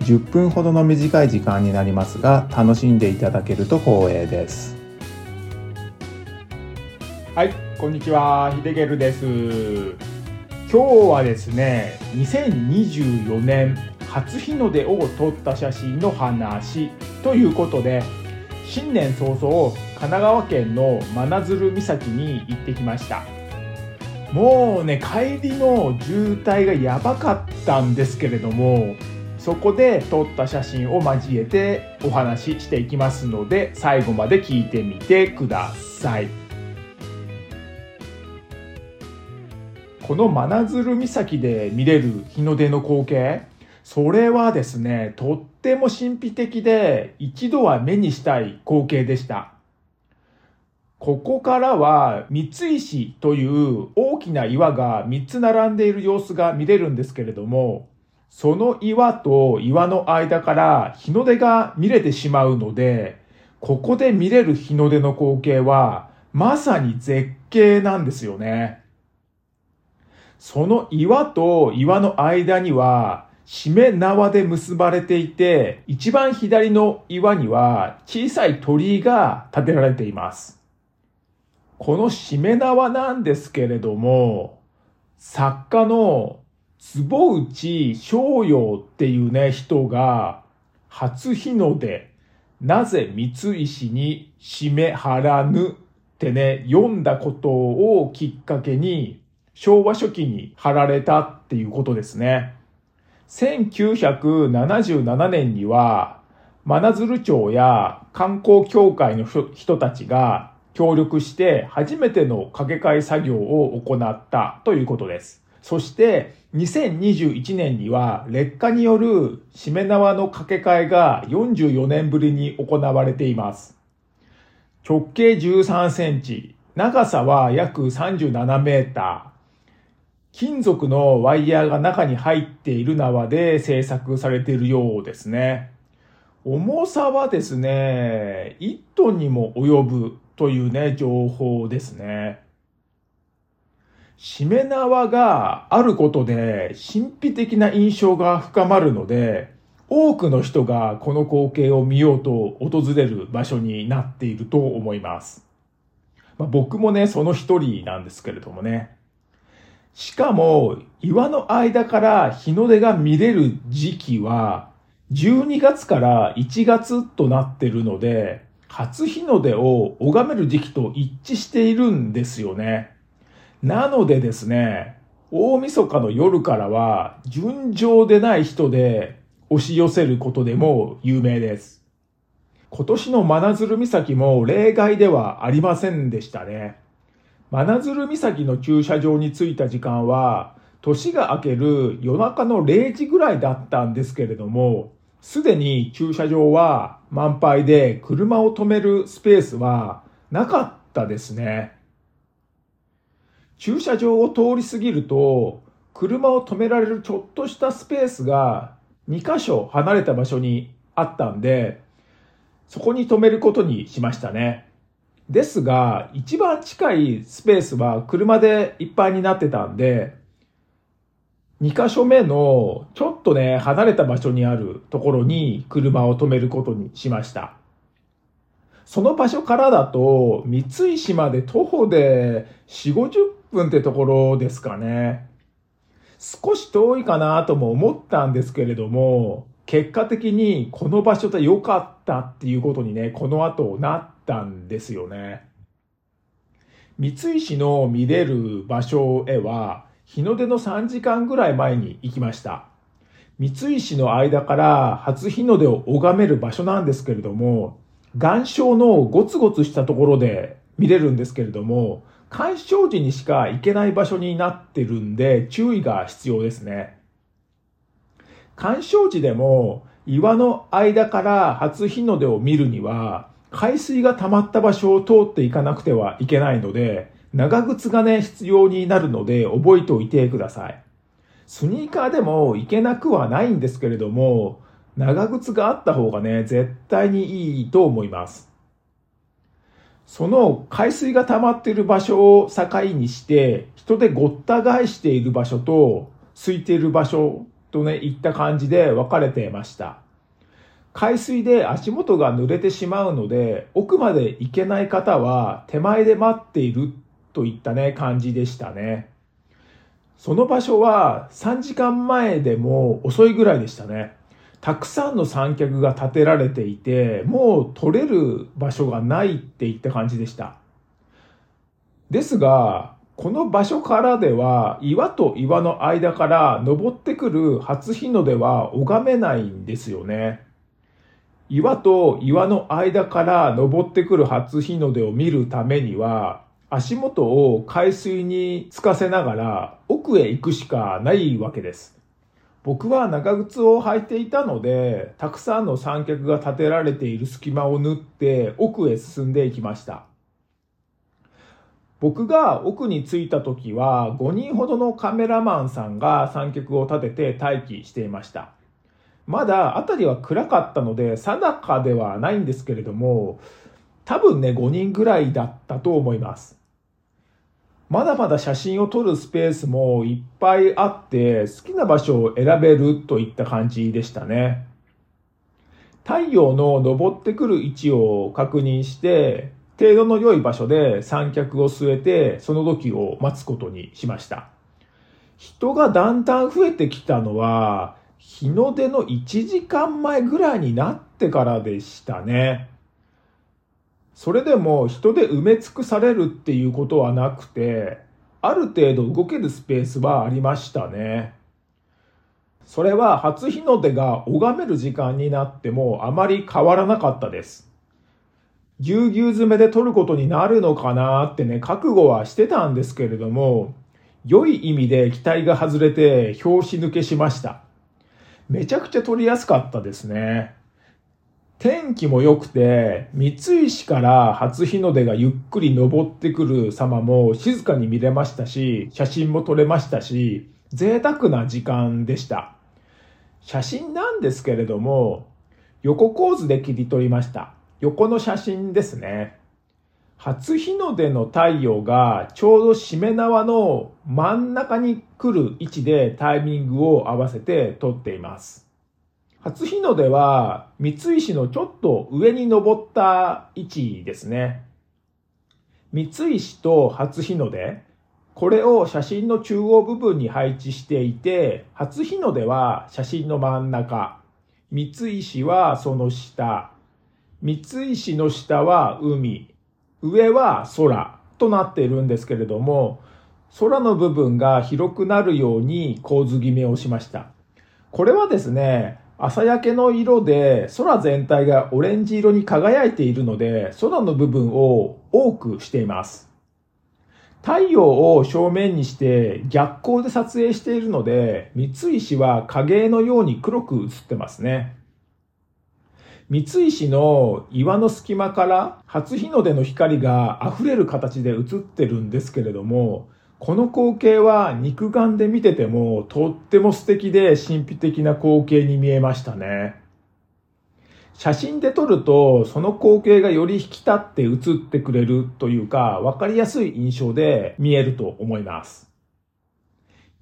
10分ほどの短い時間になりますが楽しんでいただけると光栄ですはい、こんにちは、ヒデゲルです。今日はですね、2024年初日の出を撮った写真の話ということで、新年早々、神奈川県の真鶴岬に行ってきました。もうね、帰りの渋滞がやばかったんですけれども、そこで撮った写真を交えてお話ししていきますので、最後まで聞いてみてください。この真鶴岬で見れる日の出の光景、それはですね、とっても神秘的で一度は目にしたい光景でした。ここからは三石という大きな岩が3つ並んでいる様子が見れるんですけれども、その岩と岩の間から日の出が見れてしまうので、ここで見れる日の出の光景はまさに絶景なんですよね。その岩と岩の間には、しめ縄で結ばれていて、一番左の岩には小さい鳥居が建てられています。このしめ縄なんですけれども、作家の坪内翔陽っていうね、人が、初日の出、なぜ三石に締め張らぬってね、読んだことをきっかけに、昭和初期に貼られたっていうことですね。1977年には、真鶴町や観光協会の人たちが協力して初めての掛け替え作業を行ったということです。そして2021年には劣化によるしめ縄の掛け替えが44年ぶりに行われています。直径13センチ、長さは約37メーター、金属のワイヤーが中に入っている縄で製作されているようですね。重さはですね、1トンにも及ぶというね、情報ですね。しめ縄があることで神秘的な印象が深まるので、多くの人がこの光景を見ようと訪れる場所になっていると思います。まあ、僕もね、その一人なんですけれどもね。しかも、岩の間から日の出が見れる時期は、12月から1月となってるので、初日の出を拝める時期と一致しているんですよね。なのでですね、大晦日の夜からは、純情でない人で押し寄せることでも有名です。今年の真鶴岬も例外ではありませんでしたね。真鶴岬の駐車場に着いた時間は、年が明ける夜中の0時ぐらいだったんですけれども、すでに駐車場は満杯で車を止めるスペースはなかったですね。駐車場を通り過ぎると、車を止められるちょっとしたスペースが2箇所離れた場所にあったんで、そこに止めることにしましたね。ですが、一番近いスペースは車でいっぱいになってたんで、2箇所目のちょっとね、離れた場所にあるところに車を止めることにしました。その場所からだと、三石まで徒歩で4、50分ってところですかね。少し遠いかなとも思ったんですけれども、結果的にこの場所で良かったっていうことにね、この後なったんですよね。三石の見れる場所へは、日の出の3時間ぐらい前に行きました。三石の間から初日の出を拝める場所なんですけれども、岩礁のゴツゴツしたところで見れるんですけれども、干渉時にしか行けない場所になってるんで注意が必要ですね。干渉時でも岩の間から初日の出を見るには、海水が溜まった場所を通っていかなくてはいけないので、長靴がね、必要になるので覚えておいてください。スニーカーでも行けなくはないんですけれども、長靴があった方がね、絶対にいいと思います。その海水が溜まっている場所を境にして、人でごった返している場所と、空いている場所とね、いった感じで分かれていました。海水で足元が濡れてしまうので、奥まで行けない方は手前で待っているといったね、感じでしたね。その場所は3時間前でも遅いぐらいでしたね。たくさんの三脚が建てられていて、もう取れる場所がないっていった感じでした。ですが、この場所からでは岩と岩の間から登ってくる初日の出は拝めないんですよね。岩と岩の間から登ってくる初日の出を見るためには、足元を海水につかせながら奥へ行くしかないわけです。僕は長靴を履いていたので、たくさんの三脚が立てられている隙間を縫って奥へ進んでいきました。僕が奥に着いた時は5人ほどのカメラマンさんが三脚を立てて待機していました。まだ辺りは暗かったので定かではないんですけれども、多分ね、5人ぐらいだったと思います。まだまだ写真を撮るスペースもいっぱいあって、好きな場所を選べるといった感じでしたね。太陽の昇ってくる位置を確認して、程度の良い場所で三脚を据えて、その時を待つことにしました。人がだんだん増えてきたのは、日の出の1時間前ぐらいになってからでしたね。それでも人で埋め尽くされるっていうことはなくて、ある程度動けるスペースはありましたね。それは初日の出が拝める時間になってもあまり変わらなかったです。ぎゅうぎゅう詰めで撮ることになるのかなってね、覚悟はしてたんですけれども、良い意味で期待が外れて拍子抜けしました。めちゃくちゃ撮りやすかったですね。天気も良くて、三石から初日の出がゆっくり登ってくる様も静かに見れましたし、写真も撮れましたし、贅沢な時間でした。写真なんですけれども、横構図で切り取りました。横の写真ですね。初日の出の太陽がちょうどしめ縄の真ん中に来る位置でタイミングを合わせて撮っています。初日の出は三石のちょっと上に登った位置ですね。三石と初日の出、これを写真の中央部分に配置していて、初日の出は写真の真ん中、三石はその下、三石の下は海、上は空となっているんですけれども、空の部分が広くなるように構図決めをしました。これはですね、朝焼けの色で空全体がオレンジ色に輝いているので、空の部分を多くしています。太陽を正面にして逆光で撮影しているので、三石は影絵のように黒く映ってますね。三石の岩の隙間から初日の出の光が溢れる形で映ってるんですけれども、この光景は肉眼で見ててもとっても素敵で神秘的な光景に見えましたね。写真で撮るとその光景がより引き立って映ってくれるというか分かりやすい印象で見えると思います。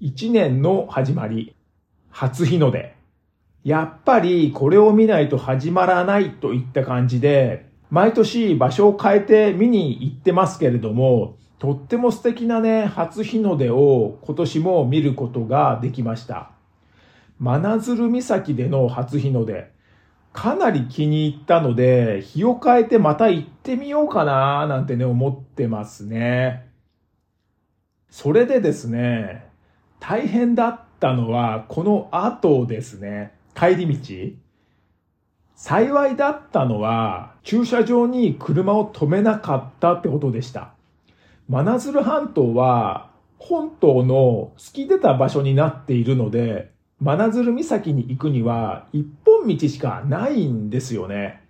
一年の始まり、初日の出。やっぱりこれを見ないと始まらないといった感じで、毎年場所を変えて見に行ってますけれども、とっても素敵なね、初日の出を今年も見ることができました。真鶴岬での初日の出、かなり気に入ったので、日を変えてまた行ってみようかななんてね、思ってますね。それでですね、大変だったのはこの後ですね。帰り道幸いだったのは駐車場に車を止めなかったってことでした。真鶴半島は本島の突き出た場所になっているので、真鶴岬に行くには一本道しかないんですよね。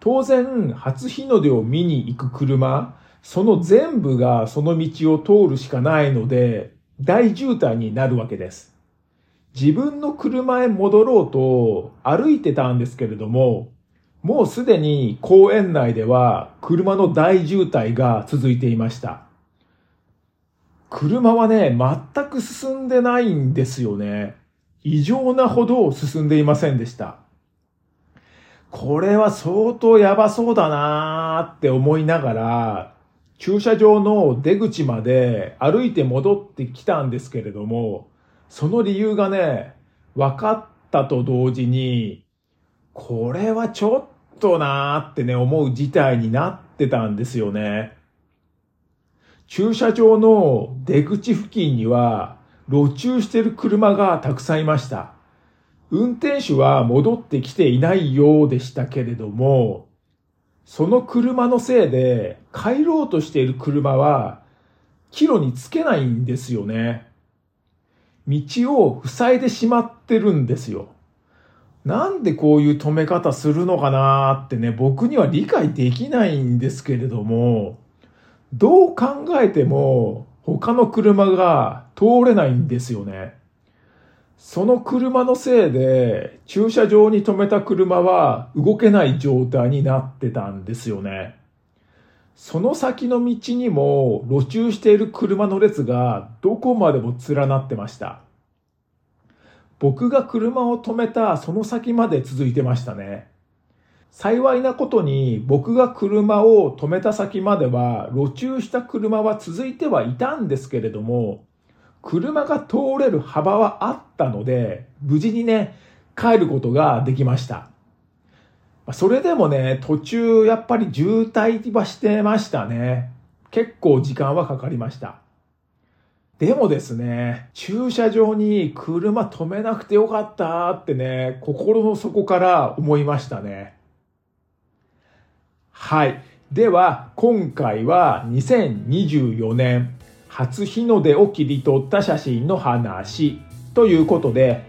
当然、初日の出を見に行く車、その全部がその道を通るしかないので、大渋滞になるわけです。自分の車へ戻ろうと歩いてたんですけれども、もうすでに公園内では車の大渋滞が続いていました。車はね、全く進んでないんですよね。異常なほど進んでいませんでした。これは相当やばそうだなーって思いながら、駐車場の出口まで歩いて戻ってきたんですけれども、その理由がね、分かったと同時に、これはちょっとなーってね、思う事態になってたんですよね。駐車場の出口付近には路駐してる車がたくさんいました。運転手は戻ってきていないようでしたけれども、その車のせいで帰ろうとしている車は帰路につけないんですよね。道を塞いでしまってるんですよ。なんでこういう止め方するのかなってね、僕には理解できないんですけれども、どう考えても他の車が通れないんですよね。その車のせいで駐車場に止めた車は動けない状態になってたんですよね。その先の道にも路駐している車の列がどこまでも連なってました。僕が車を止めたその先まで続いてましたね。幸いなことに僕が車を止めた先までは路駐した車は続いてはいたんですけれども、車が通れる幅はあったので、無事にね、帰ることができました。それでもね、途中やっぱり渋滞はしてましたね。結構時間はかかりました。でもですね、駐車場に車止めなくてよかったってね、心の底から思いましたね。はい。では、今回は2024年初日の出を切り取った写真の話ということで、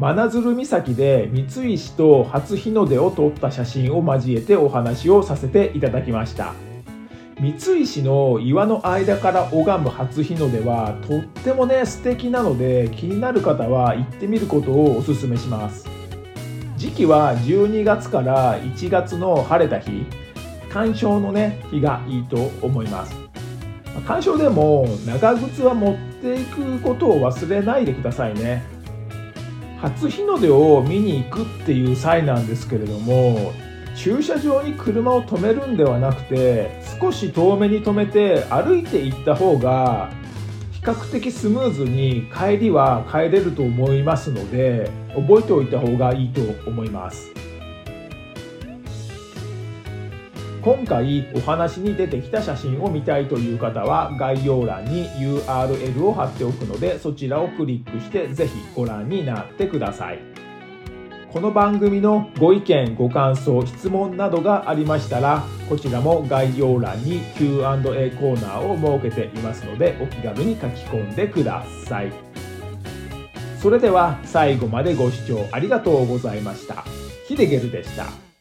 真鶴岬で三石と初日の出を撮った写真を交えてお話をさせていただきました。三石の岩の間から拝む初日の出はとってもね素敵なので気になる方は行ってみることをおすすめします。時期は12月から1月の晴れた日。鑑賞のね日がいいと思います。鑑賞でも長靴は持っていくことを忘れないでくださいね。初日の出を見に行くっていう際なんですけれども駐車場に車を止めるんではなくて少し遠めに止めて歩いて行った方が比較的スムーズに帰りは帰れると思いますので覚えておいた方がいいと思います。今回お話に出てきた写真を見たいという方は概要欄に URL を貼っておくのでそちらをクリックしてぜひご覧になってください。この番組のご意見ご感想質問などがありましたらこちらも概要欄に Q&A コーナーを設けていますのでお気軽に書き込んでください。それでは最後までご視聴ありがとうございました。ヒデゲルでした。